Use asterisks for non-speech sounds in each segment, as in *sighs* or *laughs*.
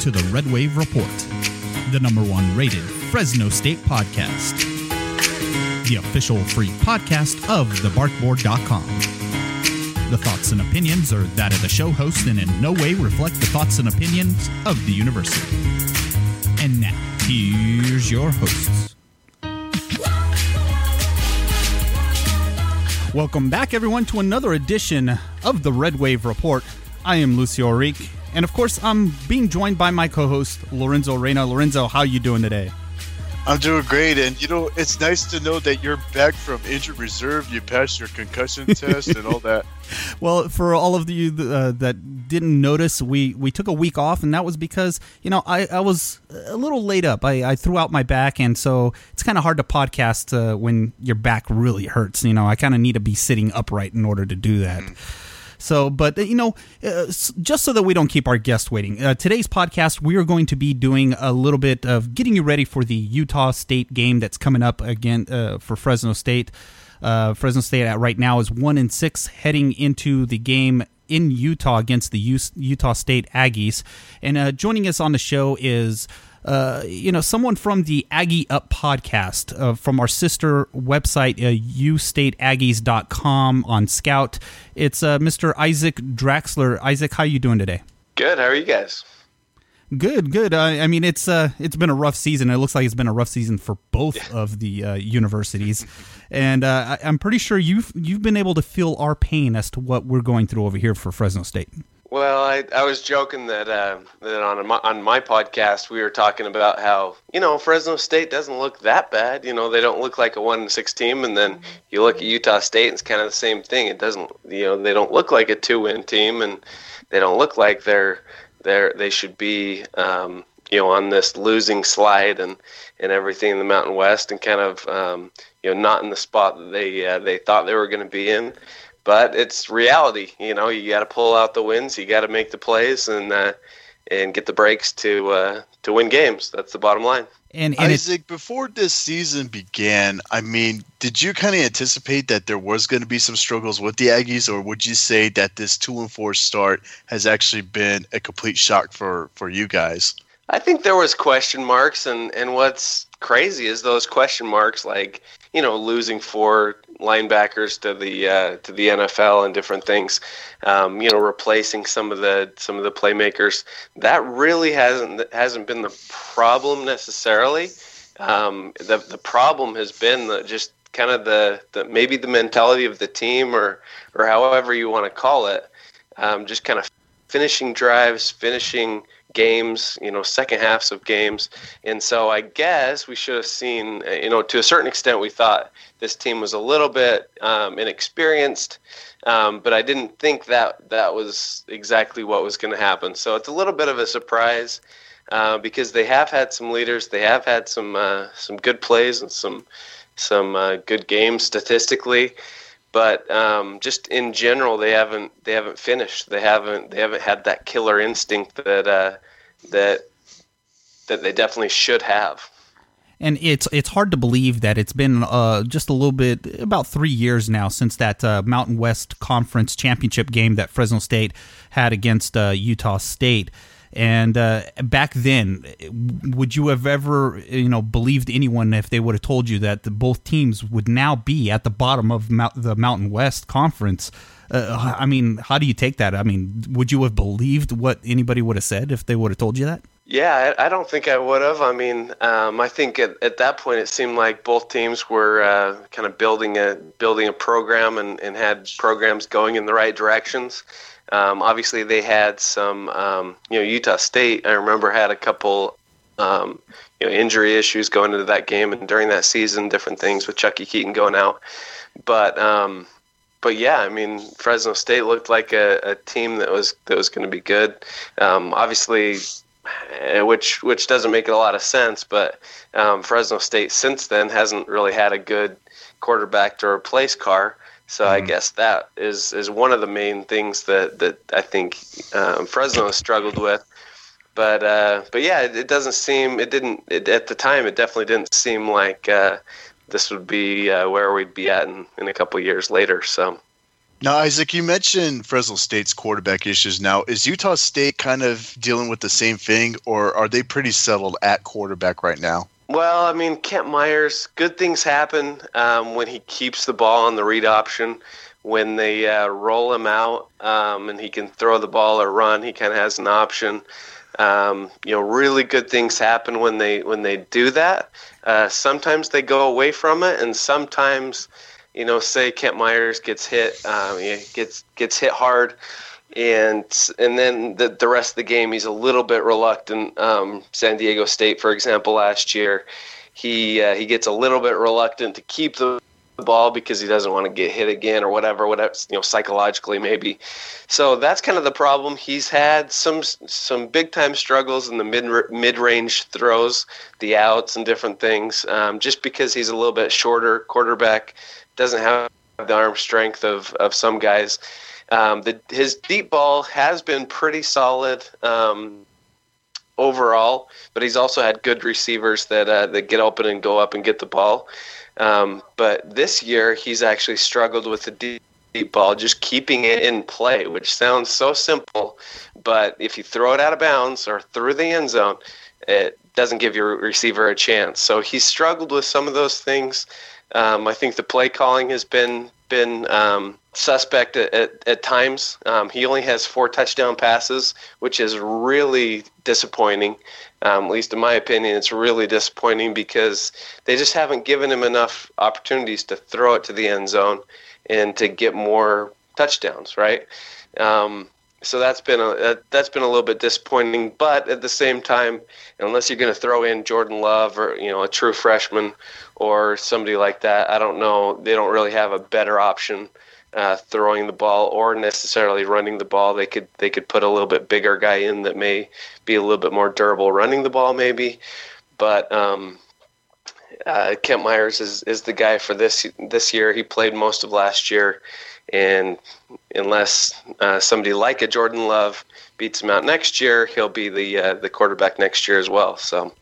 to the Red Wave Report, the number one rated Fresno State podcast, the official free podcast of thebarkboard.com. The thoughts and opinions are that of the show host and in no way reflect the thoughts and opinions of the university. And now, here's your hosts. Welcome back, everyone, to another edition of the Red Wave Report. I am Lucio Orique, and of course, I'm being joined by my co-host Lorenzo Reyna. Lorenzo, how you doing today? I'm doing great, and you know it's nice to know that you're back from injured reserve. You passed your concussion *laughs* test and all that. Well, for all of you uh, that didn't notice, we we took a week off, and that was because you know I, I was a little laid up. I, I threw out my back, and so it's kind of hard to podcast uh, when your back really hurts. You know, I kind of need to be sitting upright in order to do that. Mm. So, but you know, uh, just so that we don't keep our guests waiting, uh, today's podcast we are going to be doing a little bit of getting you ready for the Utah State game that's coming up again uh, for Fresno State. Uh, Fresno State at right now is one in six, heading into the game in Utah against the Utah State Aggies. And uh, joining us on the show is uh, you know, someone from the Aggie Up podcast uh, from our sister website, uh, ustateaggies.com on Scout. It's uh, Mr. Isaac Draxler. Isaac, how you doing today? Good. How are you guys? Good, good. Uh, I mean, it's uh, it's been a rough season. It looks like it's been a rough season for both yeah. of the uh, universities, and uh, I, am pretty sure you've you've been able to feel our pain as to what we're going through over here for Fresno State. Well, I, I was joking that uh, that on my, on my podcast we were talking about how you know Fresno State doesn't look that bad. You know they don't look like a one six team, and then you look at Utah State, and it's kind of the same thing. It doesn't you know they don't look like a two win team, and they don't look like they're they're they should be um, you know on this losing slide and and everything in the Mountain West, and kind of um, you know not in the spot that they uh, they thought they were going to be in but it's reality. You know, you got to pull out the wins, you got to make the plays, and uh, and get the breaks to uh, to win games. That's the bottom line. And, and Isaac, before this season began, I mean, did you kind of anticipate that there was going to be some struggles with the Aggies, or would you say that this two and four start has actually been a complete shock for for you guys? I think there was question marks, and and what's crazy is those question marks, like you know, losing four linebackers to the uh, to the NFL and different things. Um, you know, replacing some of the some of the playmakers. That really hasn't hasn't been the problem necessarily. Um, the the problem has been the, just kind of the, the maybe the mentality of the team or or however you want to call it. Um, just kind of finishing drives, finishing games, you know, second halves of games. And so I guess we should have seen, you know, to a certain extent, we thought this team was a little bit um, inexperienced, um, but I didn't think that that was exactly what was going to happen. So it's a little bit of a surprise. Uh, because they have had some leaders, they have had some uh, some good plays and some some uh, good games statistically, but um, just in general, they haven't they haven't finished. They haven't they haven't had that killer instinct that uh, that that they definitely should have. And it's it's hard to believe that it's been uh, just a little bit about three years now since that uh, Mountain West Conference championship game that Fresno State had against uh, Utah State. And uh, back then, would you have ever, you know, believed anyone if they would have told you that the, both teams would now be at the bottom of Mount, the Mountain West Conference? Uh, I mean, how do you take that? I mean, would you have believed what anybody would have said if they would have told you that? Yeah, I, I don't think I would have. I mean, um, I think at, at that point it seemed like both teams were uh, kind of building a building a program and, and had programs going in the right directions. Um, obviously, they had some, um, you know, Utah State. I remember had a couple, um, you know, injury issues going into that game and during that season, different things with Chuckie Keeton going out. But, um, but yeah, I mean, Fresno State looked like a, a team that was that was going to be good. Um, obviously, eh, which which doesn't make a lot of sense, but um, Fresno State since then hasn't really had a good quarterback to replace Carr. So mm-hmm. I guess that is is one of the main things that that I think um, Fresno struggled with. But uh, but yeah, it, it, doesn't seem it didn't it, at the time. It definitely didn't seem like uh, this would be uh, where we'd be at in, in a couple years later. So. Now, Isaac, you mentioned Fresno State's quarterback issues. Now, is Utah State kind of dealing with the same thing, or are they pretty settled at quarterback right now? Well, I mean, Kent Myers, good things happen um, when he keeps the ball on the read option. When they uh, roll him out um, and he can throw the ball or run, he kind of has an option. Um, you know, really good things happen when they when they do that. Uh, sometimes they go away from it, and sometimes you know, say Kent Myers gets hit, um, gets gets hit hard, and and then the the rest of the game he's a little bit reluctant. Um, San Diego State, for example, last year, he uh, he gets a little bit reluctant to keep the ball because he doesn't want to get hit again or whatever whatever you know psychologically maybe so that's kind of the problem he's had some some big time struggles in the mid mid range throws the outs and different things um, just because he's a little bit shorter quarterback doesn't have the arm strength of, of some guys. Um, the, his deep ball has been pretty solid um, overall, but he's also had good receivers that uh, that get open and go up and get the ball. Um, but this year, he's actually struggled with the deep, deep ball, just keeping it in play, which sounds so simple, but if you throw it out of bounds or through the end zone, it doesn't give your receiver a chance. So he's struggled with some of those things. Um, I think the play calling has been been um, suspect at, at, at times. Um, he only has four touchdown passes, which is really disappointing. Um, at least in my opinion, it's really disappointing because they just haven't given him enough opportunities to throw it to the end zone and to get more touchdowns. Right. Um, so that's been a that's been a little bit disappointing. But at the same time, unless you're going to throw in Jordan Love or you know a true freshman or somebody like that, I don't know. They don't really have a better option uh, throwing the ball or necessarily running the ball. They could they could put a little bit bigger guy in that may be a little bit more durable running the ball maybe. But um, uh, Kent Myers is, is the guy for this this year. He played most of last year and unless uh, somebody like a Jordan Love beats him out next year, he'll be the uh, the quarterback next year as well. So.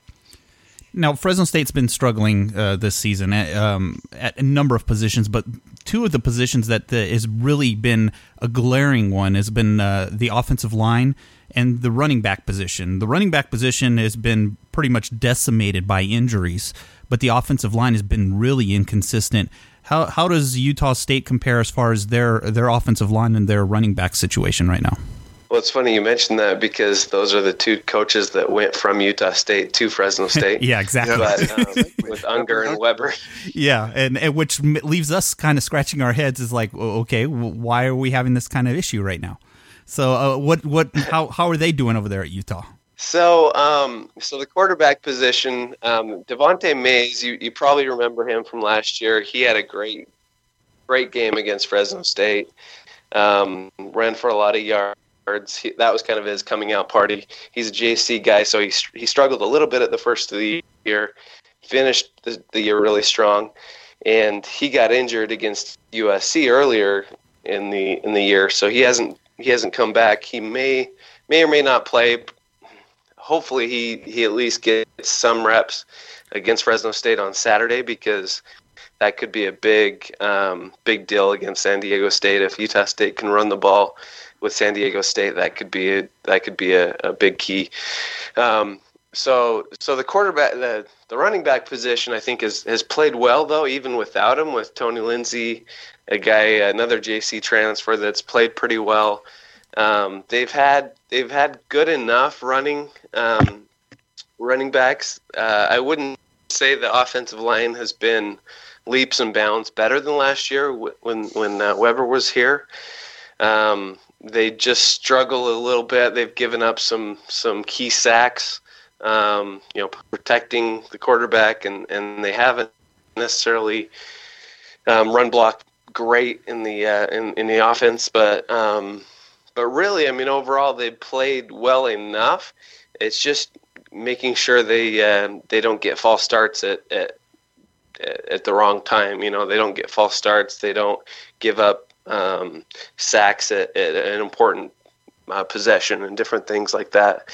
Now, Fresno State's been struggling uh, this season at, um, at, a number of positions, but two of the positions that uh, has really been a glaring one has been uh, the offensive line and the running back position. The running back position has been pretty much decimated by injuries, but the offensive line has been really inconsistent. How how does Utah State compare as far as their their offensive line and their running back situation right now? Well, it's funny you mentioned that because those are the two coaches that went from Utah State to Fresno *laughs* State. yeah, exactly. But, *laughs* um, with Unger and Weber. Yeah, and, and, which leaves us kind of scratching our heads is like, okay, why are we having this kind of issue right now? So, uh, what what how how are they doing over there at Utah? So, um, so the quarterback position, um, Devante Mays, you, you probably remember him from last year. He had a great, great game against Fresno State. Um, ran for a lot of yards. He, that was kind of his coming out party. He's a JC guy, so he he struggled a little bit at the first of the year. Finished the, the year really strong, and he got injured against USC earlier in the in the year, so he hasn't he hasn't come back. He may may or may not play hopefully he he at least gets some reps against Fresno State on Saturday because that could be a big um, big deal against San Diego State if Utah State can run the ball with San Diego State that could be a, that could be a, a big key. Um, so so the quarterback the the running back position I think is has played well though even without him with Tony Lindsey a guy another JC transfer that's played pretty well. Um, they've had they've had good enough running um, running backs. Uh, I wouldn't say the offensive line has been leaps and bounds better than last year when when uh, Weber was here. Um, they just struggle a little bit. They've given up some some key sacks, um, you know, protecting the quarterback, and, and they haven't necessarily um, run block great in the uh, in in the offense, but um, but really, I mean, overall, they played well enough. It's just making sure they uh, they don't get false starts at, at at the wrong time. You know, they don't get false starts. They don't give up um, sacks at, at, an important uh, possession and different things like that.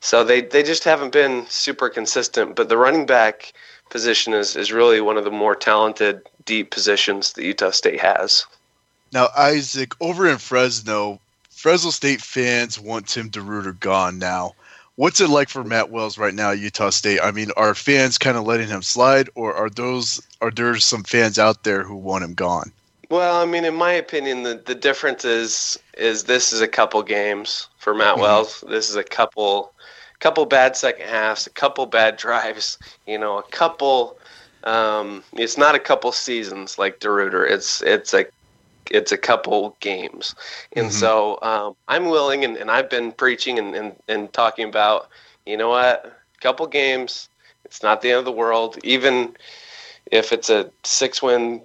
So they, they just haven't been super consistent. But the running back position is, is really one of the more talented deep positions that Utah State has. Now, Isaac, over in Fresno, Fresno State fans want Tim DeRuyter gone now. What's it like for Matt Wells right now at Utah State? I mean, are fans kind of letting him slide, or are those are there some fans out there who want him gone? Well, I mean, in my opinion, the, the difference is is this is a couple games for Matt mm-hmm. Wells. This is a couple couple bad second halves, a couple bad *laughs* drives. You know, a couple. Um, it's not a couple seasons like DeRuyter. It's it's a it's a couple games, and mm-hmm. so um, I'm willing, and, and I've been preaching and, and, and talking about, you know what, a couple games, it's not the end of the world. Even if it's a six win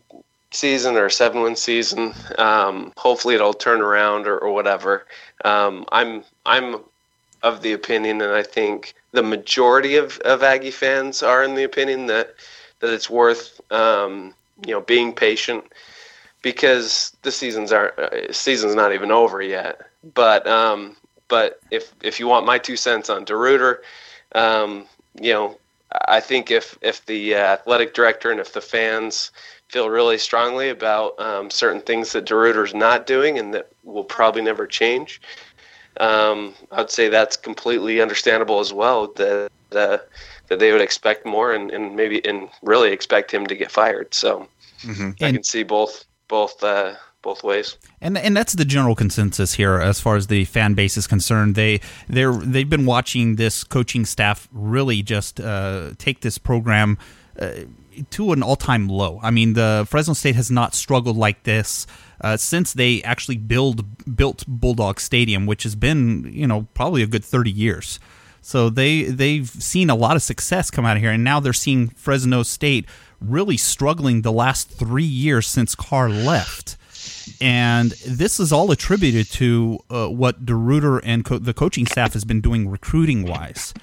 season or a seven win season, um, hopefully it'll turn around or, or whatever. Um, I'm I'm of the opinion, and I think the majority of, of Aggie fans are in the opinion that that it's worth um, you know being patient because the seasons aren't uh, season's not even over yet. But um, but if if you want my two cents on DeRuyter, um, you know, I think if if the uh, athletic director and if the fans feel really strongly about um, certain things that DeRuyter's not doing and that will probably never change, um, I'd say that's completely understandable as well. That uh, that they would expect more and, and maybe and really expect him to get fired. So mm-hmm. I and, can see both both uh, both ways. And and that's the general consensus here as far as the fan base is concerned. They they're they've been watching this coaching staff really just uh, take this program. Uh, to an all-time low. I mean, the Fresno State has not struggled like this uh, since they actually build built Bulldog Stadium, which has been you know probably a good thirty years. So they they've seen a lot of success come out of here, and now they're seeing Fresno State really struggling the last three years since Carr left. And this is all attributed to uh, what DeRuyter and co- the coaching staff has been doing recruiting wise.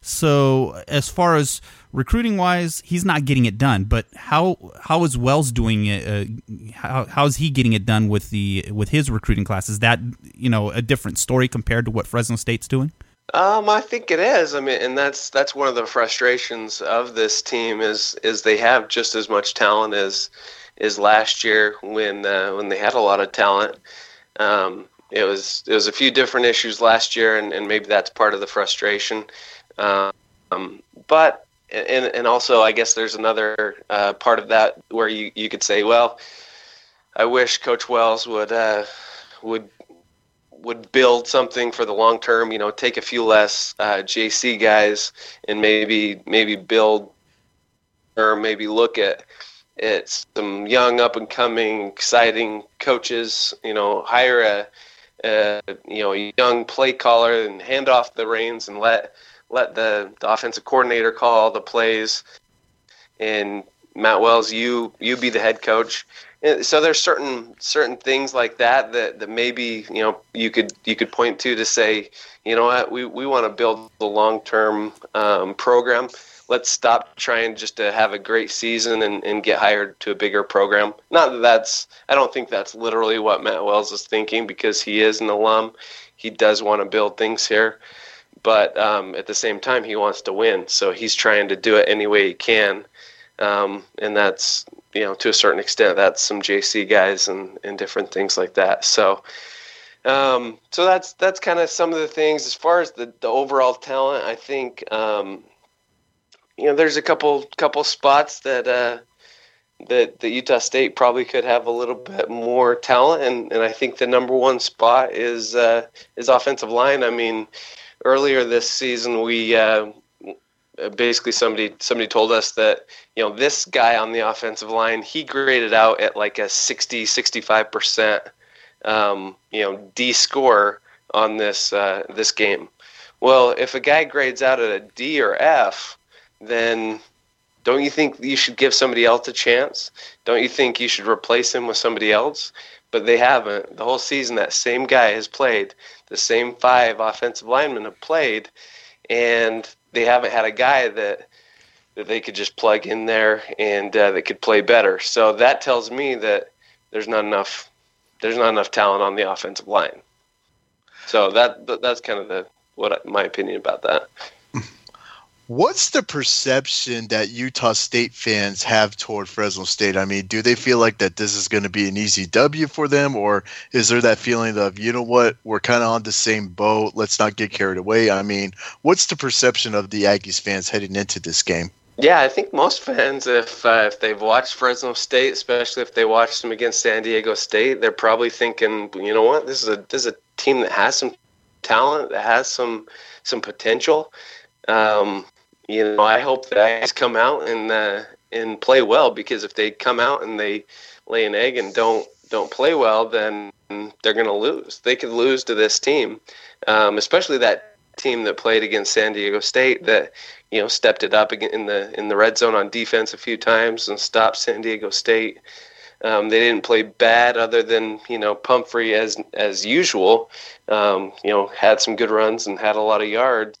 So, as far as recruiting wise, he's not getting it done. But how how is Wells doing it? Uh, how how is he getting it done with the with his recruiting class? Is that you know a different story compared to what Fresno State's doing? Um, I think it is. I mean, and that's that's one of the frustrations of this team is is they have just as much talent as is last year when uh, when they had a lot of talent. Um, it was it was a few different issues last year, and, and maybe that's part of the frustration. Um, but and and also I guess there's another uh, part of that where you you could say, well, I wish Coach Wells would uh, would would build something for the long term. You know, take a few less uh, JC guys and maybe maybe build or maybe look at at some young up and coming exciting coaches. You know, hire a, a you know young play caller and hand off the reins and let let the, the offensive coordinator call the plays and Matt Wells, you you be the head coach so there's certain certain things like that that, that maybe you know you could you could point to to say you know what we, we want to build the long term um, program let's stop trying just to have a great season and, and get hired to a bigger program not that that's i don't think that's literally what matt wells is thinking because he is an alum he does want to build things here but um, at the same time he wants to win so he's trying to do it any way he can um, and that's you know to a certain extent that's some JC guys and and different things like that. So. Um, so that's that's kind of some of the things as far as the, the overall talent. I think um, you know there's a couple couple spots that uh, that the Utah State probably could have a little bit more talent, and, and I think the number one spot is uh, is offensive line. I mean, earlier this season we uh, basically somebody somebody told us that you know this guy on the offensive line he graded out at like a 60 65 percent um, you know D score on this uh, this game. Well, if a guy grades out at a D or F, then don't you think you should give somebody else a chance? Don't you think you should replace him with somebody else? But they haven't. The whole season, that same guy has played. The same five offensive linemen have played, and they haven't had a guy that that they could just plug in there and uh, that could play better. So that tells me that there's not enough there's not enough talent on the offensive line. So that that's kind of the what my opinion about that. What's the perception that Utah State fans have toward Fresno State? I mean, do they feel like that this is going to be an easy W for them, or is there that feeling of, you know what, we're kind of on the same boat, let's not get carried away? I mean, what's the perception of the Aggies fans heading into this game? Yeah, I think most fans, if uh, if they've watched Fresno State, especially if they watched them against San Diego State, they're probably thinking, you know what, this is a this is a team that has some talent, that has some some potential. Um, you know, I hope that Aggies come out and uh, and play well because if they come out and they lay an egg and don't don't play well, then they're going to lose. They could lose to this team, um, especially that team that played against San Diego State that you know stepped it up in the in the red zone on defense a few times and stopped San Diego State. Um, they didn't play bad, other than you know Pumphrey as as usual. Um, you know had some good runs and had a lot of yards,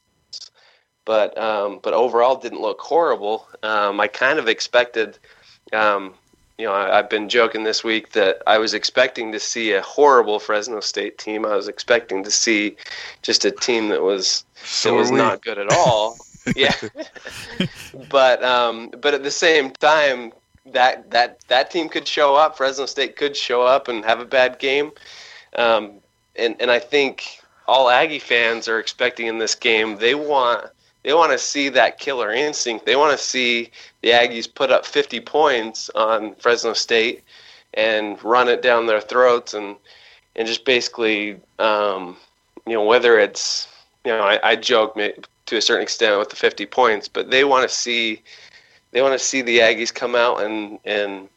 but um, but overall didn't look horrible. Um, I kind of expected, um, you know, I, have been joking this week that I was expecting to see a horrible Fresno State team. I was expecting to see just a team that was so that was not good at all. *laughs* yeah, but um, but at the same time, that that that team could show up. Fresno State could show up and have a bad game, um, and and I think all Aggie fans are expecting in this game. They want they want to see that killer instinct. They want to see the Aggies put up 50 points on Fresno State and run it down their throats and and just basically, um, you know, whether it's you know, I, I joke to a certain extent with the 50 points, but they want to see they want to see the Aggies come out and and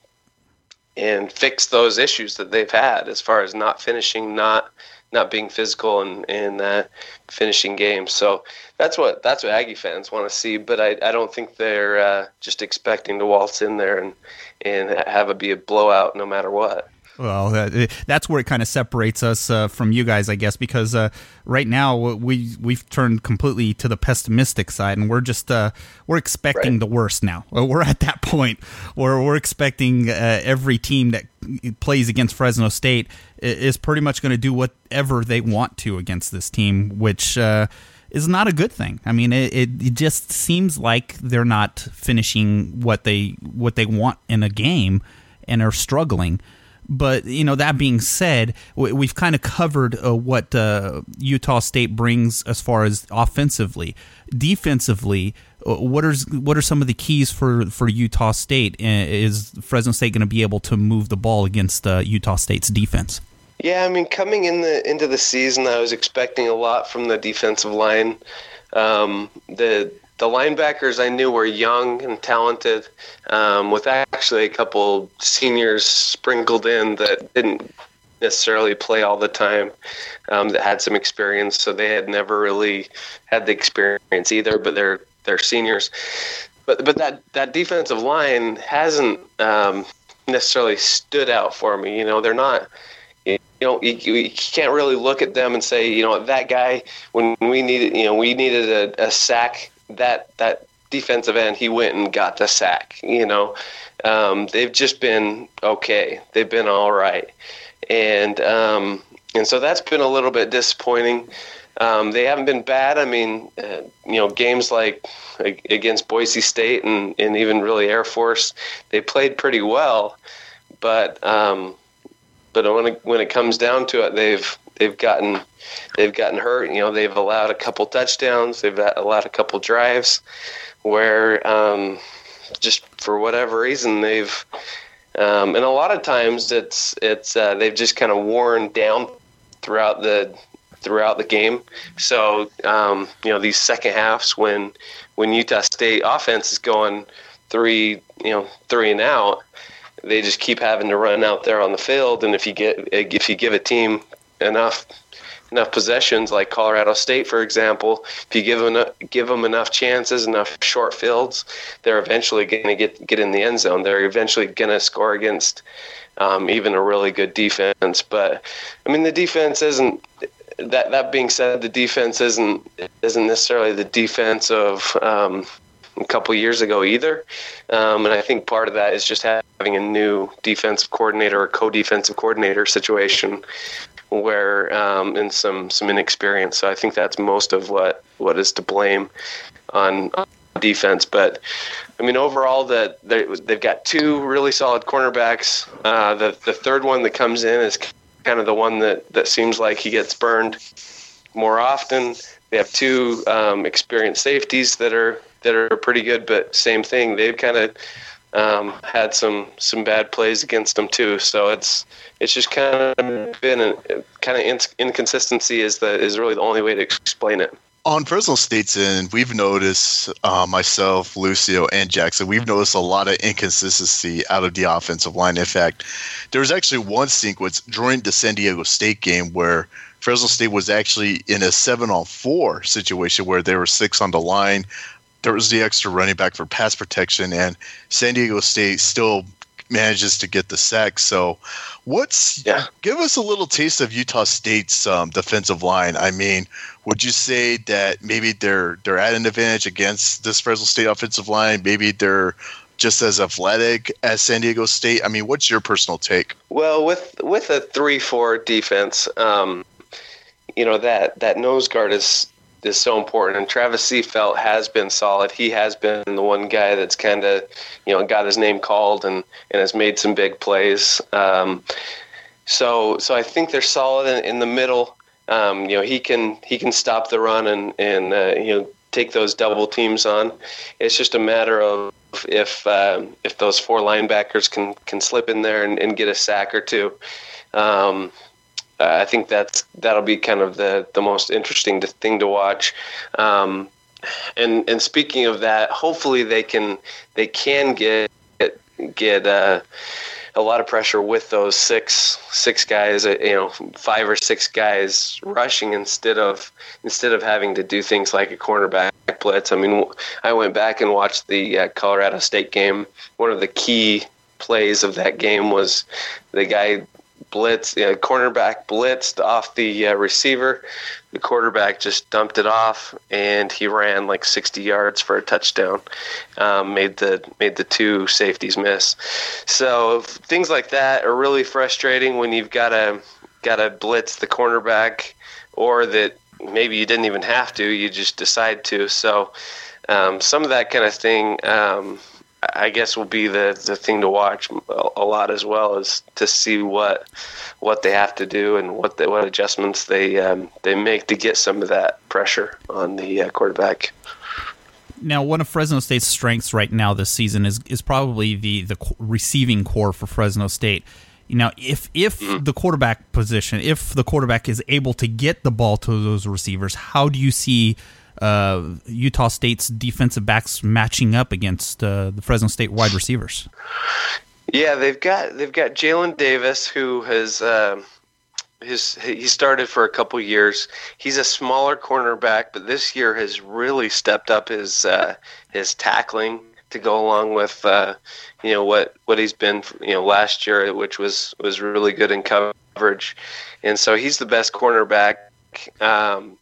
and fix those issues that they've had as far as not finishing, not not being physical and and uh, finishing games. So that's what that's what Aggie fans want to see. But I, I don't think they're uh, just expecting to waltz in there and and have it be a blowout no matter what. Well, that, that's where it kind of separates us uh, from you guys, I guess, because uh, right now we we've turned completely to the pessimistic side, and we're just uh, we're expecting right. the worst now. *laughs* We're at that point where we're expecting uh, every team that plays against Fresno State is pretty much going to do whatever they want to against this team, which uh, is not a good thing. I mean, it, it just seems like they're not finishing what they what they want in a game and are struggling. But you know, that being said, we've kind of covered uh, what uh, Utah State brings as far as offensively, defensively. Uh, what are what are some of the keys for for Utah State? Is Fresno State going to be able to move the ball against uh, Utah State's defense? Yeah, I mean, coming in the into the season, I was expecting a lot from the defensive line. Um, the the linebackers I knew were young and talented, um, with actually a couple seniors sprinkled in that didn't necessarily play all the time, um, that had some experience. So they had never really had the experience either, but they're they're seniors. But but that that defensive line hasn't um, necessarily stood out for me. You know, they're not you know, you, you, can't really look at them and say, you know, that guy when we needed, you know, we needed a, a sack that that defensive end, he went and got the sack. You know, um, they've just been okay. They've been all right, and um, and so that's been a little bit disappointing. Um, they haven't been bad. I mean, uh, you know, games like against Boise State and, and even really Air Force, they played pretty well. But um, but when it, when it comes down to it, they've they've gotten they've gotten hurt. You know, they've allowed a couple touchdowns, they've allowed a couple drives where um, just for whatever reason they've um, and a lot of times it's it's uh, they've just kind of worn down throughout the throughout the game. So um, you know these second halves when when Utah State offense is going three you know three and out, they just keep having to run out there on the field. And if you get if you give a team enough enough possessions, like Colorado State, for example, if you give them give them enough chances, enough short fields, they're eventually going to get get in the end zone. They're eventually going to score against um, even a really good defense. But I mean, the defense isn't. That that being said, the defense isn't isn't necessarily the defense of um, a couple years ago either. Um, and I think part of that is just having a new defensive coordinator or co-defensive coordinator situation where um, and some some inexperience. So I think that's most of what what is to blame on defense. But I mean, overall, that they've got two really solid cornerbacks. Uh, the the third one that comes in is kind of the one that that seems like he gets burned more often. They have two um, experienced safeties that are that are pretty good, but same thing. They've kind of um, had some some bad plays against them too. So it's it's just kind of been a kind of inconsistency is the is really the only way to explain it. On Fresno State's end, we've noticed uh, myself, Lucio, and Jackson. We've noticed a lot of inconsistency out of the offensive line. In fact, there was actually one sequence during the San Diego State game where Fresno State was actually in a seven on four situation where there were six on the line there was the extra running back for pass protection, and San Diego State still manages to get the sack. So, what's yeah. give us a little taste of Utah State's um, defensive line? I mean, would you say that maybe they're they're at an advantage against this Fresno State offensive line? Maybe they're just as athletic as San Diego State. I mean, what's your personal take? Well, with with a three four defense, um, you know that that nose guard is is so important. And Travis Seefeldt has been solid. He has been the one guy that's kind of, you know, got his name called and, and has made some big plays. Um, so so I think they're solid in, in the middle. Um, you know, he can he can stop the run and and uh, you know take those double teams on. It's just a matter of if um, if those four linebackers can can slip in there and, and get a sack or two. Um, uh, I think that's that'll be kind of the the most interesting thing to watch. Um, and and speaking of that, hopefully they can they can get get uh, a lot of pressure with those six six guys, uh, you know, five or six guys rushing instead of instead of having to do things like a cornerback blitz. I mean, I went back and watched the uh, Colorado State game. One of the key plays of that game was the guy blitz, you know, cornerback blitzed off the uh, receiver. The quarterback just dumped it off, and he ran like 60 yards for a touchdown. Um, made the made the two safeties miss. So things like that are really frustrating when you've got to got to blitz the cornerback, or that maybe you didn't even have to, you just decide to. So um, some of that kind of thing. Um, I guess will be the, the thing to watch a lot as well is to see what what they have to do and what the, what adjustments they um, they make to get some of that pressure on the uh, quarterback. Now, one of Fresno State's strengths right now this season is is probably the the receiving corps for Fresno State. Now, if if mm-hmm. the quarterback position, if the quarterback is able to get the ball to those receivers, how do you see uh, Utah State's defensive backs matching up against uh, the Fresno State wide receivers? Yeah, they've got they've got Jalen Davis who has uh, his he started for a couple years. He's a smaller cornerback, but this year has really stepped up his uh, his tackling to go along with uh, you know what what he's been you know last year, which was was really good in coverage, and so he's the best cornerback. Um,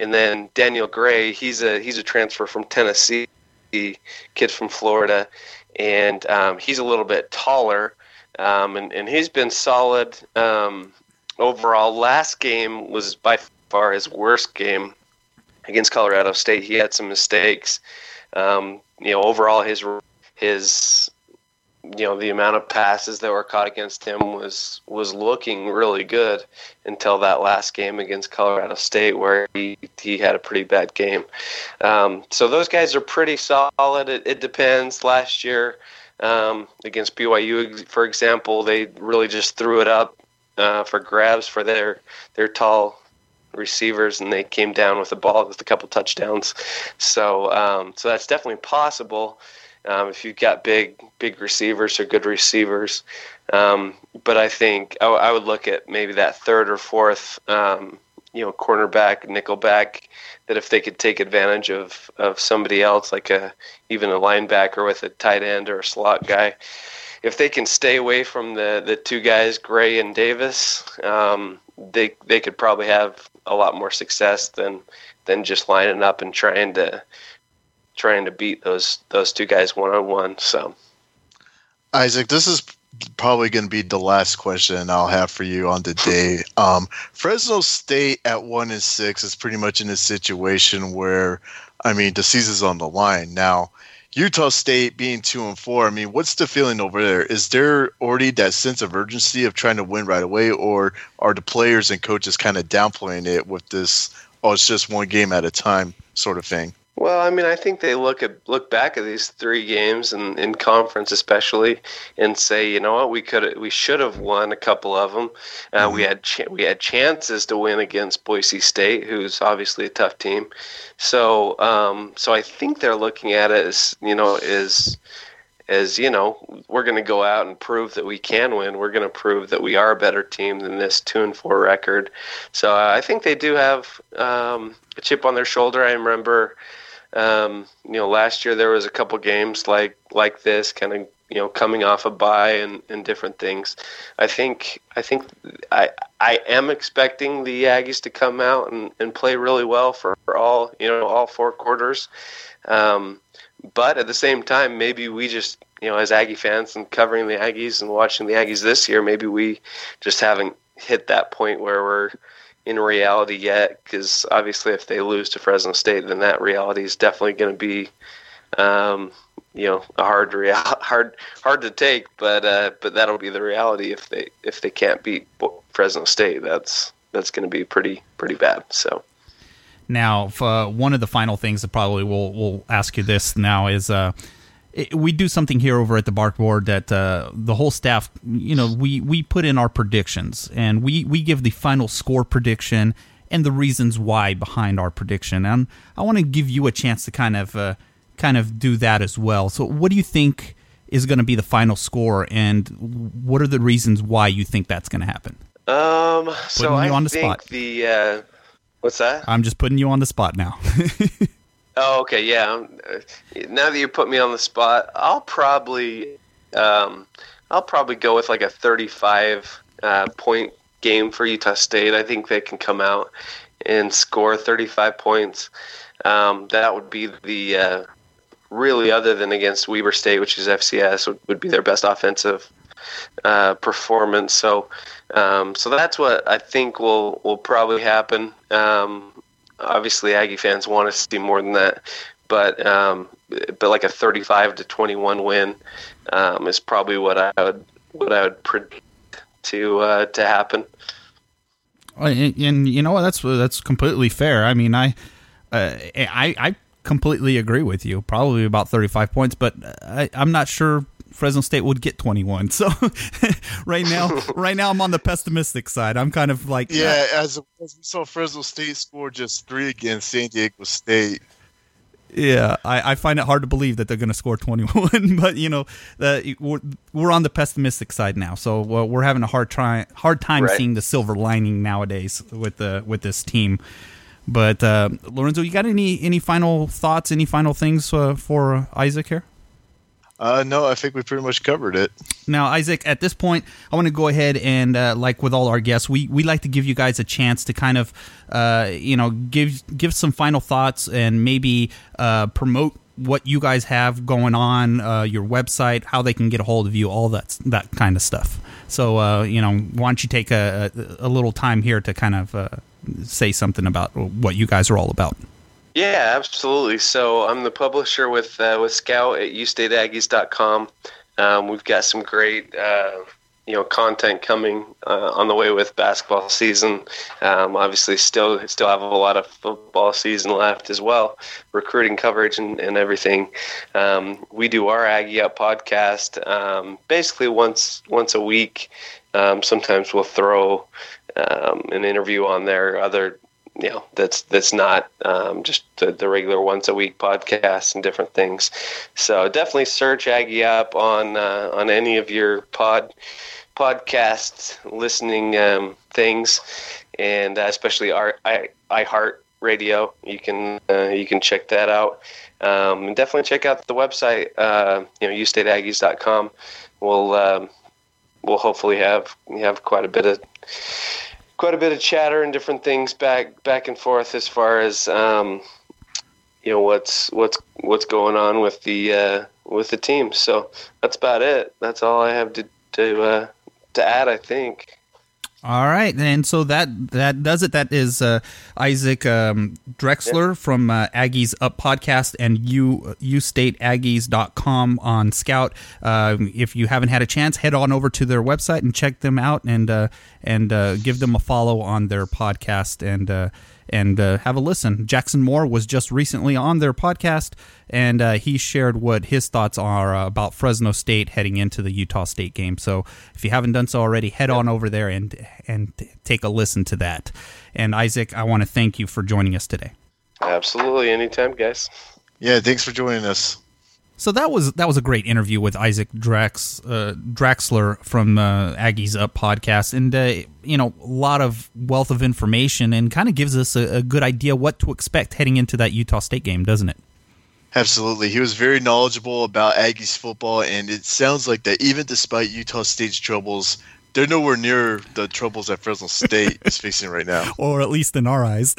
and then Daniel Gray, he's a he's a transfer from Tennessee, kid from Florida, and um, he's a little bit taller, um, and and he's been solid um, overall. Last game was by far his worst game against Colorado State. He had some mistakes. Um, you know, overall his his you know the amount of passes that were caught against him was was looking really good until that last game against Colorado State where he, he had a pretty bad game. Um, so those guys are pretty solid. It, it depends. Last year um, against BYU, for example, they really just threw it up uh, for grabs for their their tall receivers and they came down with the ball with a couple touchdowns. So um, so that's definitely possible um, if you've got big big receivers or good receivers. Um, but I think I, I, would look at maybe that third or fourth, um, you know, cornerback, nickelback. That if they could take advantage of, of somebody else, like a even a linebacker with a tight end or a slot guy, if they can stay away from the, the two guys, Gray and Davis, um, they they could probably have a lot more success than than just lining up and trying to trying to beat those those two guys one on one. So, Isaac, this is probably going to be the last question I'll have for you on the day. *laughs* Um, Fresno State at one and six is pretty much in a situation where, I mean, the season's on the line now. Utah State being two and four, I mean, what's the feeling over there? Is there already that sense of urgency of trying to win right away, or are the players and coaches kind of downplaying it with this? Oh, it's just one game at a time sort of thing. Well, I mean, I think they look at look back at these three games and in conference especially, and say, you know what, we could we should have won a couple of them. Uh, mm-hmm. We had ch- we had chances to win against Boise State, who's obviously a tough team. So, um, so I think they're looking at it as you know is as you know we're going to go out and prove that we can win. We're going to prove that we are a better team than this two and four record. So uh, I think they do have um, a chip on their shoulder. I remember um, you know, last year there was a couple games like like this, kind of you know coming off a bye and, and different things. I think I think I I am expecting the Aggies to come out and, and play really well for, for all you know all four quarters. Um, but at the same time, maybe we just you know as Aggie fans and covering the Aggies and watching the Aggies this year, maybe we just haven't hit that point where we're in reality yet because obviously if they lose to Fresno State, then that reality is definitely going to be, um, you know, a hard real *laughs* hard hard to take. But uh, but that'll be the reality if they if they can't beat Fresno State. That's that's going to be pretty pretty bad. So. Now, one of the final things that probably we'll we'll ask you this now is. Uh, it, we do something here over at the Bark Board that uh, the whole staff, you know, we we put in our predictions and we we give the final score prediction and the reasons why behind our prediction. And I want to give you a chance to kind of uh, kind of do that as well. So, what do you think is going to be the final score, and what are the reasons why you think that's going to happen? Um, so you I on the spot. The uh, what's that? I'm just putting you on the spot now. *laughs* Oh, okay, yeah. Uh, now that you put me on the spot, I'll probably, um, I'll probably go with like a 35 uh, point game for Utah State. I think they can come out and score 35 points. Um, that would be the uh, really other than against Weber State, which is FCS, would, would be their best offensive uh, performance. So, um, so that's what I think will will probably happen. Um, obviously Aggie fans want to see more than that, but um, but like a 35 to 21 win um, is probably what I would what I would predict to uh, to happen. And, and, you know what? That's that's completely fair. I mean, I uh, I I completely agree with you. Probably about 35 points, but I, I'm not sure Fresno State would get 21. So *laughs* right now, *laughs* right now I'm on the pessimistic side. I'm kind of like yeah. As, as we saw, Fresno State score just three against San Diego State. Yeah, I, I find it hard to believe that they're going to score 21, *laughs* but you know, uh, we're, we're on the pessimistic side now, so uh, we're having a hard try hard time right. seeing the silver lining nowadays with the with this team. But uh, Lorenzo, you got any any final thoughts? Any final things uh, for Isaac here? Uh, no, I think we pretty much covered it. Now, Isaac, at this point, I want to go ahead and, uh, like with all our guests, we, we like to give you guys a chance to kind of, uh, you know, give give some final thoughts and maybe uh, promote what you guys have going on, uh, your website, how they can get a hold of you, all that that kind of stuff. So, uh, you know, why don't you take a, a, a little time here to kind of say something about what you guys are all about? Yeah, absolutely. So I'm the publisher with uh, with Scout at ustateaggies.com. Um, we've got some great uh, you know content coming uh, on the way with basketball season. Um, obviously, still still have a lot of football season left as well, recruiting coverage and, and everything. Um, we do our Aggie Up podcast um, basically once once a week. Um, sometimes we'll throw um, an interview on there, other you know that's that's not um, just the, the, regular once a week podcasts and different things. So definitely search Aggie up on uh, on any of your pod podcast listening um, things, and uh, especially our I, iHeart Radio. You can uh, you can check that out. Um, and definitely check out the website. Uh, you know, ustateaggies.com. We'll um, we'll hopefully have have quite a bit of quite a bit of chatter and different things back back and forth as far as um, you know what's what's what's going on with the uh, with the team. So that's about it. That's all I have to to uh, to add. I think. All right, and so that that does it. That is uh, Isaac um, Draxler from uh, Aggies Up podcast and you ustateaggies.com on Scout. Uh, if you haven't had a chance, head on over to their website and check them out and uh, and uh, give them a follow on their podcast and uh, and uh, have a listen. Jackson Moore was just recently on their podcast, and uh, he shared what his thoughts are uh, about Fresno State heading into the Utah State game. So if you haven't done so already, head on over there and and take a listen to that. And Isaac, I want to thank you for joining us today. Absolutely, anytime, guys. Yeah, thanks for joining us. So that was that was a great interview with Isaac Drax uh, Draxler from uh, Aggies Up podcast, and uh, you know a lot of wealth of information, and kind of gives us a, a, good idea what to expect heading into that Utah State game, doesn't it? Absolutely, he was very knowledgeable about Aggies football, and it sounds like that even despite Utah State's troubles, they're nowhere near the troubles that Fresno State is *laughs* facing right now. Or at least in our eyes.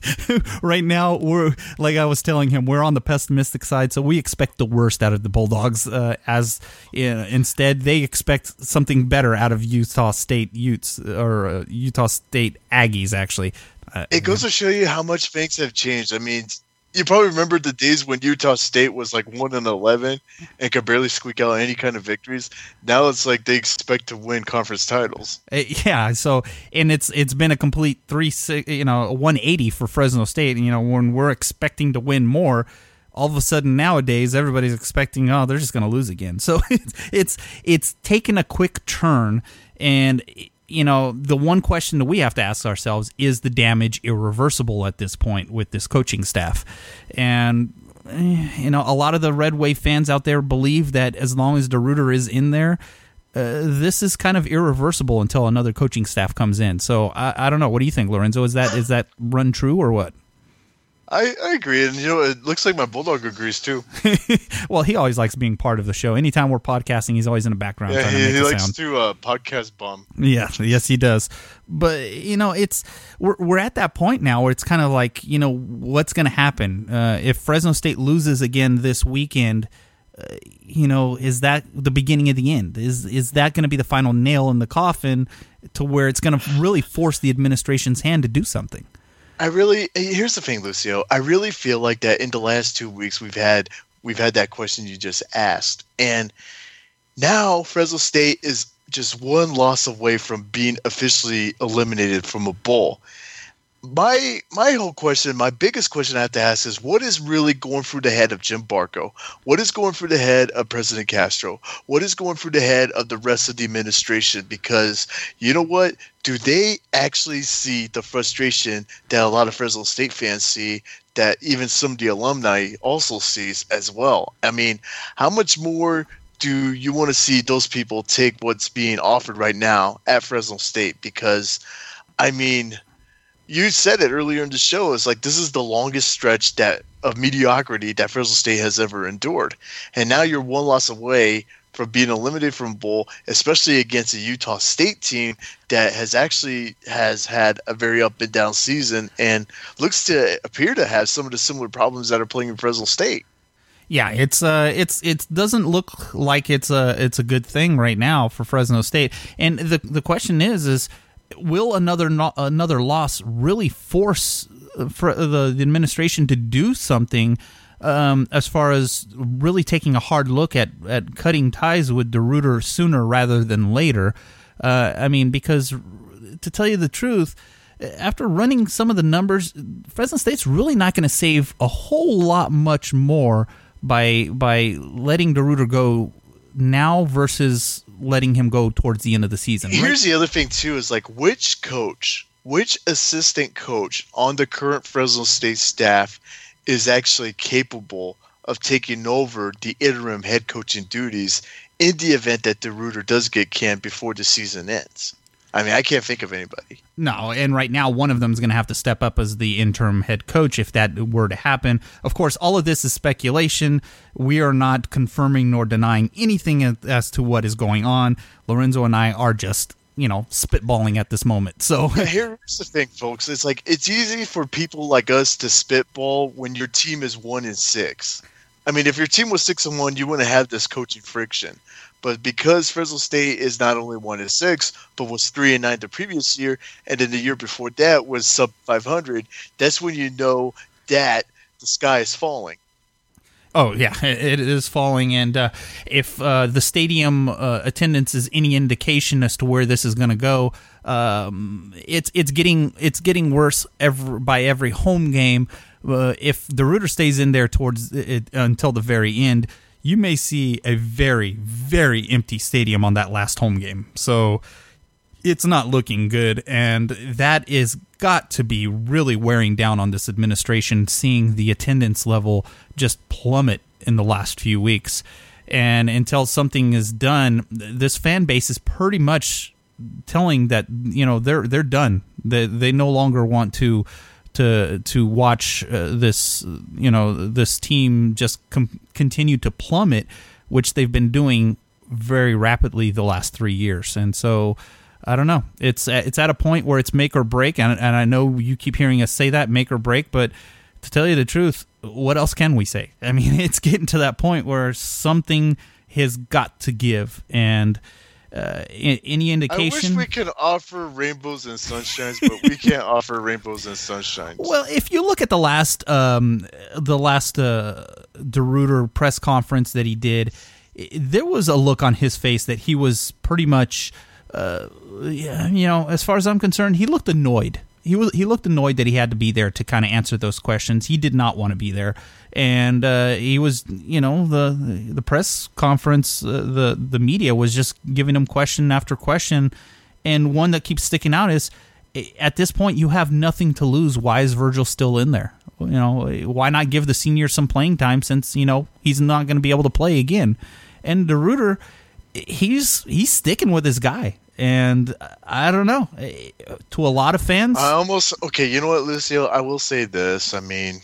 *laughs* right now, we're like I was telling him, we're on the pessimistic side, so we expect the worst out of the Bulldogs. Uh, as uh, instead, they expect something better out of Utah State Utes or uh, Utah State Aggies. Actually, uh, it goes to show you how much things have changed. I mean, you probably remember the days when Utah State was like one and eleven and could barely squeak out any kind of victories. Now it's like they expect to win conference titles. Uh, yeah, so and it's it's been a complete three you know one eighty for Fresno State. And, you know when we're expecting to win more, all of a sudden nowadays everybody's expecting oh they're just going to lose again. *laughs* So it's it's it's taken a quick turn and you know, the one question that we have to ask ourselves is the damage irreversible at this point with this coaching staff? And, eh, you know, a lot of the Red Wave fans out there believe that as long as DeRuyter is in there, uh, this is kind of irreversible until another coaching staff comes in. So I, I don't know. What do you think, Lorenzo? Is that is that run true or what? I, I agree, and you know it looks like my bulldog agrees too. *laughs* well, he always likes being part of the show. Anytime we're podcasting, he's always in the background. Yeah, he, he likes sound. to uh, podcast bum. Yeah, yes, he does. But you know, it's we're we're at that point now where it's kind of like you know what's going to happen uh, if Fresno State loses again this weekend. Uh, you know, is that the beginning of the end? Is is that going to be the final nail in the coffin to where it's going to really force the administration's hand to do something? I really here's the thing, Lucio. I really feel like that in the last two weeks we've had we've had that question you just asked, and now Fresno State is just one loss away from being officially eliminated from a bowl my my whole question, my biggest question I have to ask is what is really going through the head of Jim Bartko? What is going through the head of President Castro? What is going through the head of the rest of the administration? Because you know what? Do they actually see the frustration that a lot of Fresno State fans see that even some of the alumni also sees as well? I mean, how much more do you want to see those people take what's being offered right now at Fresno State? Because I mean you said it earlier in the show. It's like this is the longest stretch that of mediocrity that Fresno State has ever endured, and now you're one loss away from being eliminated from bowl, especially against a Utah State team that has actually has had a very up and down season and looks to appear to have some of the similar problems that are playing in Fresno State. Yeah, it's uh, it's it doesn't look like it's a it's a good thing right now for Fresno State. And the the question is is will another no, another loss really force uh, for the, the administration to do something um, as far as really taking a hard look at, at cutting ties with DeRuyter sooner rather than later? Uh, I mean, because to tell you the truth, after running some of the numbers, Fresno State's really not going to save a whole lot much more by by letting DeRuyter go now versus letting him go towards the end of the season. Here's right? the other thing too: is like which coach, which assistant coach on the current Fresno State staff is actually capable of taking over the interim head coaching duties in the event that DeRuyter does get canned before the season ends. I mean, I can't think of anybody. No, and right now one of them is going to have to step up as the interim head coach if that were to happen. Of course, all of this is speculation. We are not confirming nor denying anything as to what is going on. Lorenzo and I are just you know spitballing at this moment so *laughs* yeah, here's the thing folks it's like it's easy for people like us to spitball when your team is one in six i mean if your team was six and one you wouldn't have this coaching friction But because Fresno State is not only one and six, but was three and nine the previous year, and then the year before that was sub 500, that's when you know that the sky is falling. Oh yeah, it is falling, and uh, if uh, the stadium uh, attendance is any indication as to where this is going to go, um, it's it's getting it's getting worse every, by every home game. Uh, if DeRuyter stays in there towards it until the very end, you may see a very very empty stadium on that last home game. So it's not looking good, and that is got to be really wearing down on this administration, seeing the attendance level just plummet in the last few weeks. And until something is done, this fan base is pretty much telling that you know they're they're done. They they no longer want to to to watch uh, this you know this team just com- continue to plummet, which they've been doing very rapidly the last three years. And so I don't know. It's it's at a point where it's make or break, and and I know you keep hearing us say that make or break, but to tell you the truth, what else can we say? *laughs* I mean, it's getting to that point where something has got to give, and uh, any indication. I wish we could offer rainbows and sunshines, but we can't *laughs* offer rainbows and sunshines. Well, if you look at the last um, the last uh, DeRuyter press conference that he did, there was a look on his face that he was pretty much uh, you know, as far as I'm concerned, he looked annoyed. He was he looked annoyed that he had to be there to kind of answer those questions. He did not want to be there, and uh, he was, you know, the the press conference, uh, the the media was just giving him question after question, and one that keeps sticking out is, at this point, you have nothing to lose. Why is Virgil still in there? You know, why not give the senior some playing time since you know he's not going to be able to play again? And DeRuyter, he's he's sticking with his guy and I don't know. Eh, to a lot of fans, I almost okay. You know what, Lucio? I will say this. I mean,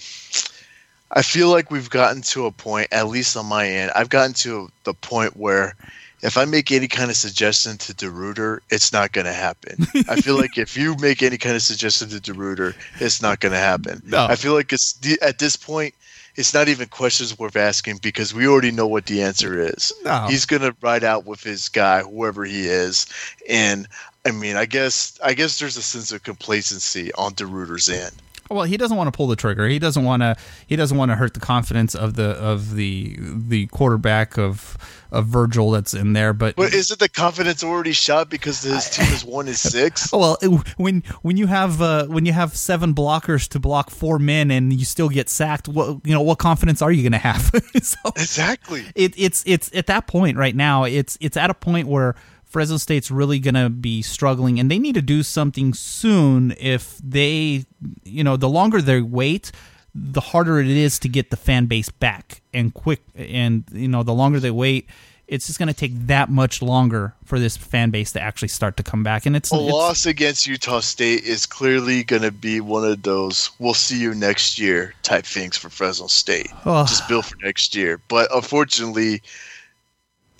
I feel like we've gotten to a point, at least on my end, I've gotten to the point where if I make any kind of suggestion to DeRuyter, it's not going to happen. I feel like if you make any kind of suggestion to DeRuyter, it's not going to happen. *laughs* No. I feel like it's at this point it's not even questions worth asking because we already know what the answer is. No. He's going to ride out with his guy, whoever he is, and I mean, I guess I guess there's a sense of complacency on DeRuyter's end. Well, he doesn't want to pull the trigger. He doesn't want to. He doesn't want to hurt the confidence of the of the the quarterback of of Virgil that's in there. But but isn't the confidence already shot because his team is one is six? *laughs* Well, when when you have uh, when you have seven blockers to block four men and you still get sacked, what you know what confidence are you going to have? *laughs* so exactly. It, it's it's at that point right now. It's it's at a point where Fresno State's really going to be struggling, and they need to do something soon. If they, you know, the longer they wait, the harder it is to get the fan base back and quick. And you know, the longer they wait, it's just going to take that much longer for this fan base to actually start to come back. And it's a it's, loss against Utah State is clearly going to be one of those "we'll see you next year" type things for Fresno State. Oh. Just built for next year, but unfortunately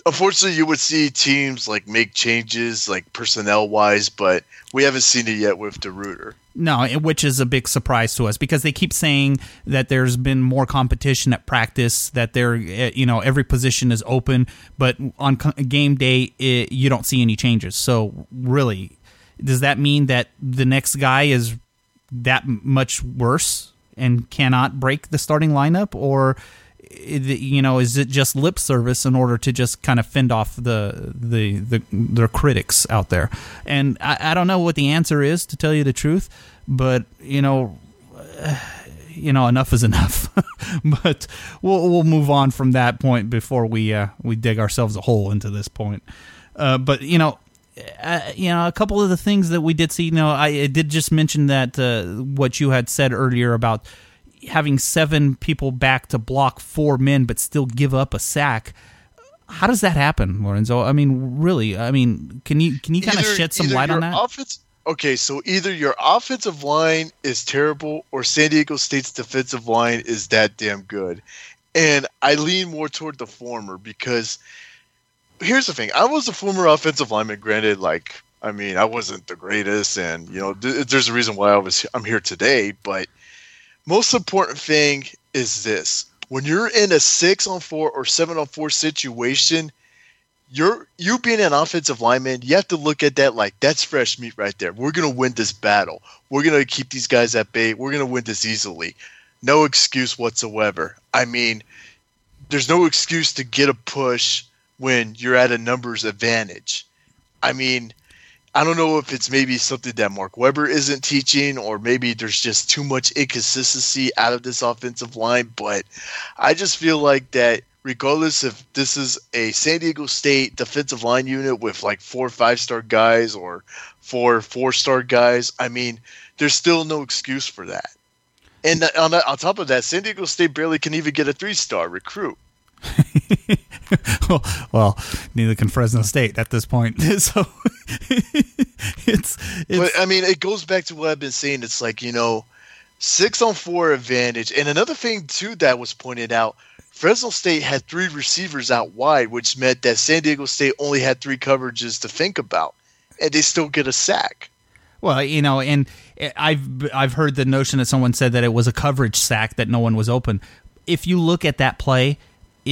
unfortunately, you would see teams like make changes, like personnel wise, but we haven't seen it yet with DeRuyter. No, eh, which is a big surprise to us because they keep saying that there's been more competition at practice, that they're eh, you know, every position is open, but on game day, it, you don't see any changes. So, really, does that mean that the next guy is that much worse and cannot break the starting lineup, or you know, is it just lip service in order to just kind of fend off the the the their critics out there? And I, I don't know what the answer is to tell you the truth, but you know. *sighs* you know, enough is enough. *laughs* but we'll we'll move on from that point before we uh, we dig ourselves a hole into this point. Uh, but you know, uh, you know, a couple of the things that we did see. You know, I, I did just mention that uh, what you had said earlier about having seven people back to block four men but still give up a sack. How does that happen, Lorenzo? I mean, really? I mean, can you can you kind of shed some light on that? Offense, okay, so either your offensive line is terrible or San Diego State's defensive line is that damn good. And I lean more toward the former because here's the thing. I was a former offensive lineman, granted, like I mean, I wasn't the greatest and you know, th- there's a reason why I was I'm here today, but most important thing is this when you're in a six on four or seven on four situation, you're you being an offensive lineman, you have to look at that like that's fresh meat right there. We're gonna win this battle. We're gonna keep these guys at bay. We're gonna win this easily. No excuse whatsoever. I mean, there's no excuse to get a push when you're at a numbers advantage. I mean, I don't know if it's maybe something that Mark Weber isn't teaching, or maybe there's just too much inconsistency out of this offensive line. But I just feel like that, regardless if this is a San Diego State defensive line unit with like four five star guys or four four star guys, I mean, there's still no excuse for that. And on, on top of that, San Diego State barely can even get a three star recruit. *laughs* *laughs* well, well, neither can Fresno State at this point. *laughs* So it's, it's, But I mean, it goes back to what I've been saying. It's like you know, six on four advantage, and another thing too that was pointed out. Fresno State had three receivers out wide, which meant that San Diego State only had three coverages to think about, and they still get a sack. Well, you know, and eh, I've I've heard the notion that someone said that it was a coverage sack that no one was open. If you look at that play,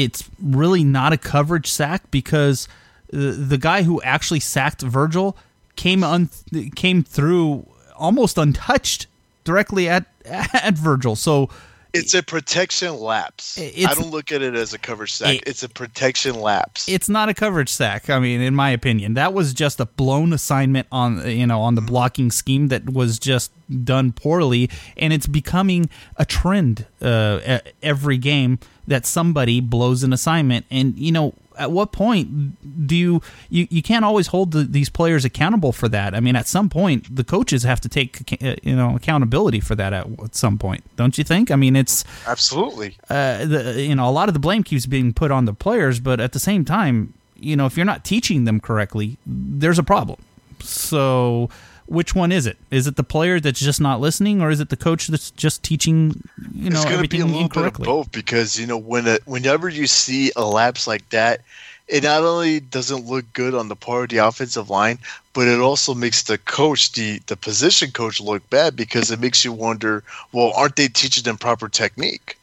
it's really not a coverage sack because the, the guy who actually sacked Virgil came un, came through almost untouched directly at *laughs* at Virgil. So it's a protection lapse. It's- I don't look at it as a coverage sack. It- it's a protection lapse. it's not a coverage sack. I mean, in my opinion, that was just a blown assignment on you know on the blocking scheme that was just done poorly, and it's becoming a trend uh, every game that somebody blows an assignment. And you know, at what point do you you, you can't always hold the, these players accountable for that? I mean, at some point, the coaches have to take uh, you know accountability for that at, at some point, don't you think? I mean, it's Absolutely. uh, the, you know, a lot of the blame keeps being put on the players, but at the same time, you know, if you're not teaching them correctly, there's a problem. So, which one is it? Is it the player that's just not listening, or is it the coach that's just teaching, you know, it's going to be everything a little bit of both because you know when a, whenever you see a lapse like that, it not only doesn't look good on the part of the offensive line, but it also makes the coach, the the position coach, look bad because it makes you wonder, well, aren't they teaching them proper technique?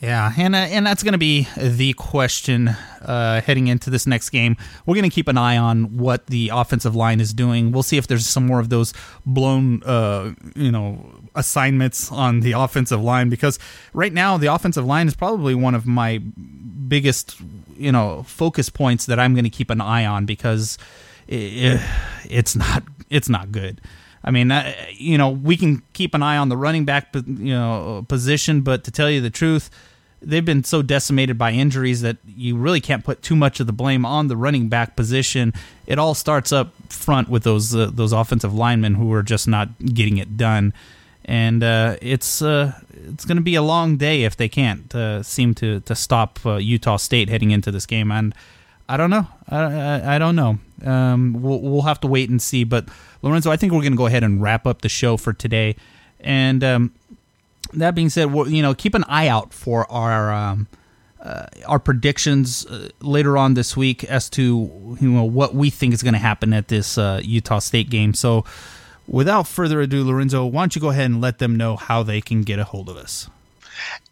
Yeah, and uh, and that's going to be the question uh, heading into this next game. We're going to keep an eye on what the offensive line is doing. We'll see if there's some more of those blown, uh, you know, assignments on the offensive line because right now the offensive line is probably one of my biggest, you know, focus points that I'm going to keep an eye on because it, it's not it's not good. I mean, uh, you know, we can keep an eye on the running back, you know, position, but to tell you the truth, they've been so decimated by injuries that you really can't put too much of the blame on the running back position. It all starts up front with those uh, those offensive linemen who are just not getting it done, and uh, it's uh, it's going to be a long day if they can't uh, seem to to stop uh, Utah State heading into this game. And I don't know. I, I, I don't know. Um, we'll, we'll have to wait and see. But Lorenzo, I think we're going to go ahead and wrap up the show for today. And um, that being said, you know, keep an eye out for our um, uh, our predictions uh, later on this week as to you know what we think is going to happen at this uh, Utah State game. So, without further ado, Lorenzo, why don't you go ahead and let them know how they can get a hold of us?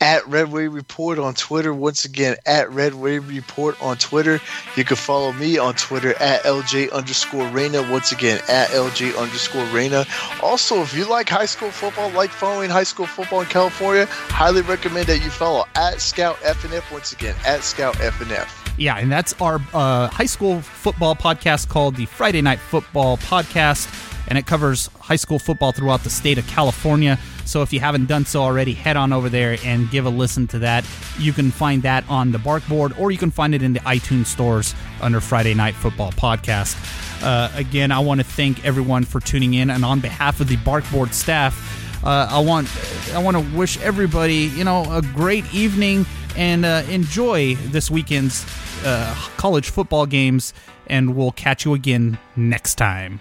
At Red Wave Report on Twitter. Once again, at Red Wave Report on Twitter. You can follow me on Twitter at LJ underscore Reina. Once again, at LJ underscore Reina. Also, if you like high school football, like following high school football in California, highly recommend that you follow at Scout FNF. Once again, at Scout FNF. Yeah, and that's our uh, high school football podcast called the Friday Night Football Podcast, and it covers high school football throughout the state of California. So if you haven't done so already, head on over there and give a listen to that. You can find that on the Barkboard, or you can find it in the iTunes stores under Friday Night Football Podcast. Uh, again, I want to thank everyone for tuning in, and on behalf of the Barkboard staff. Uh, I want I want to wish everybody you know a great evening and uh, enjoy this weekend's uh, college football games, and we'll catch you again next time.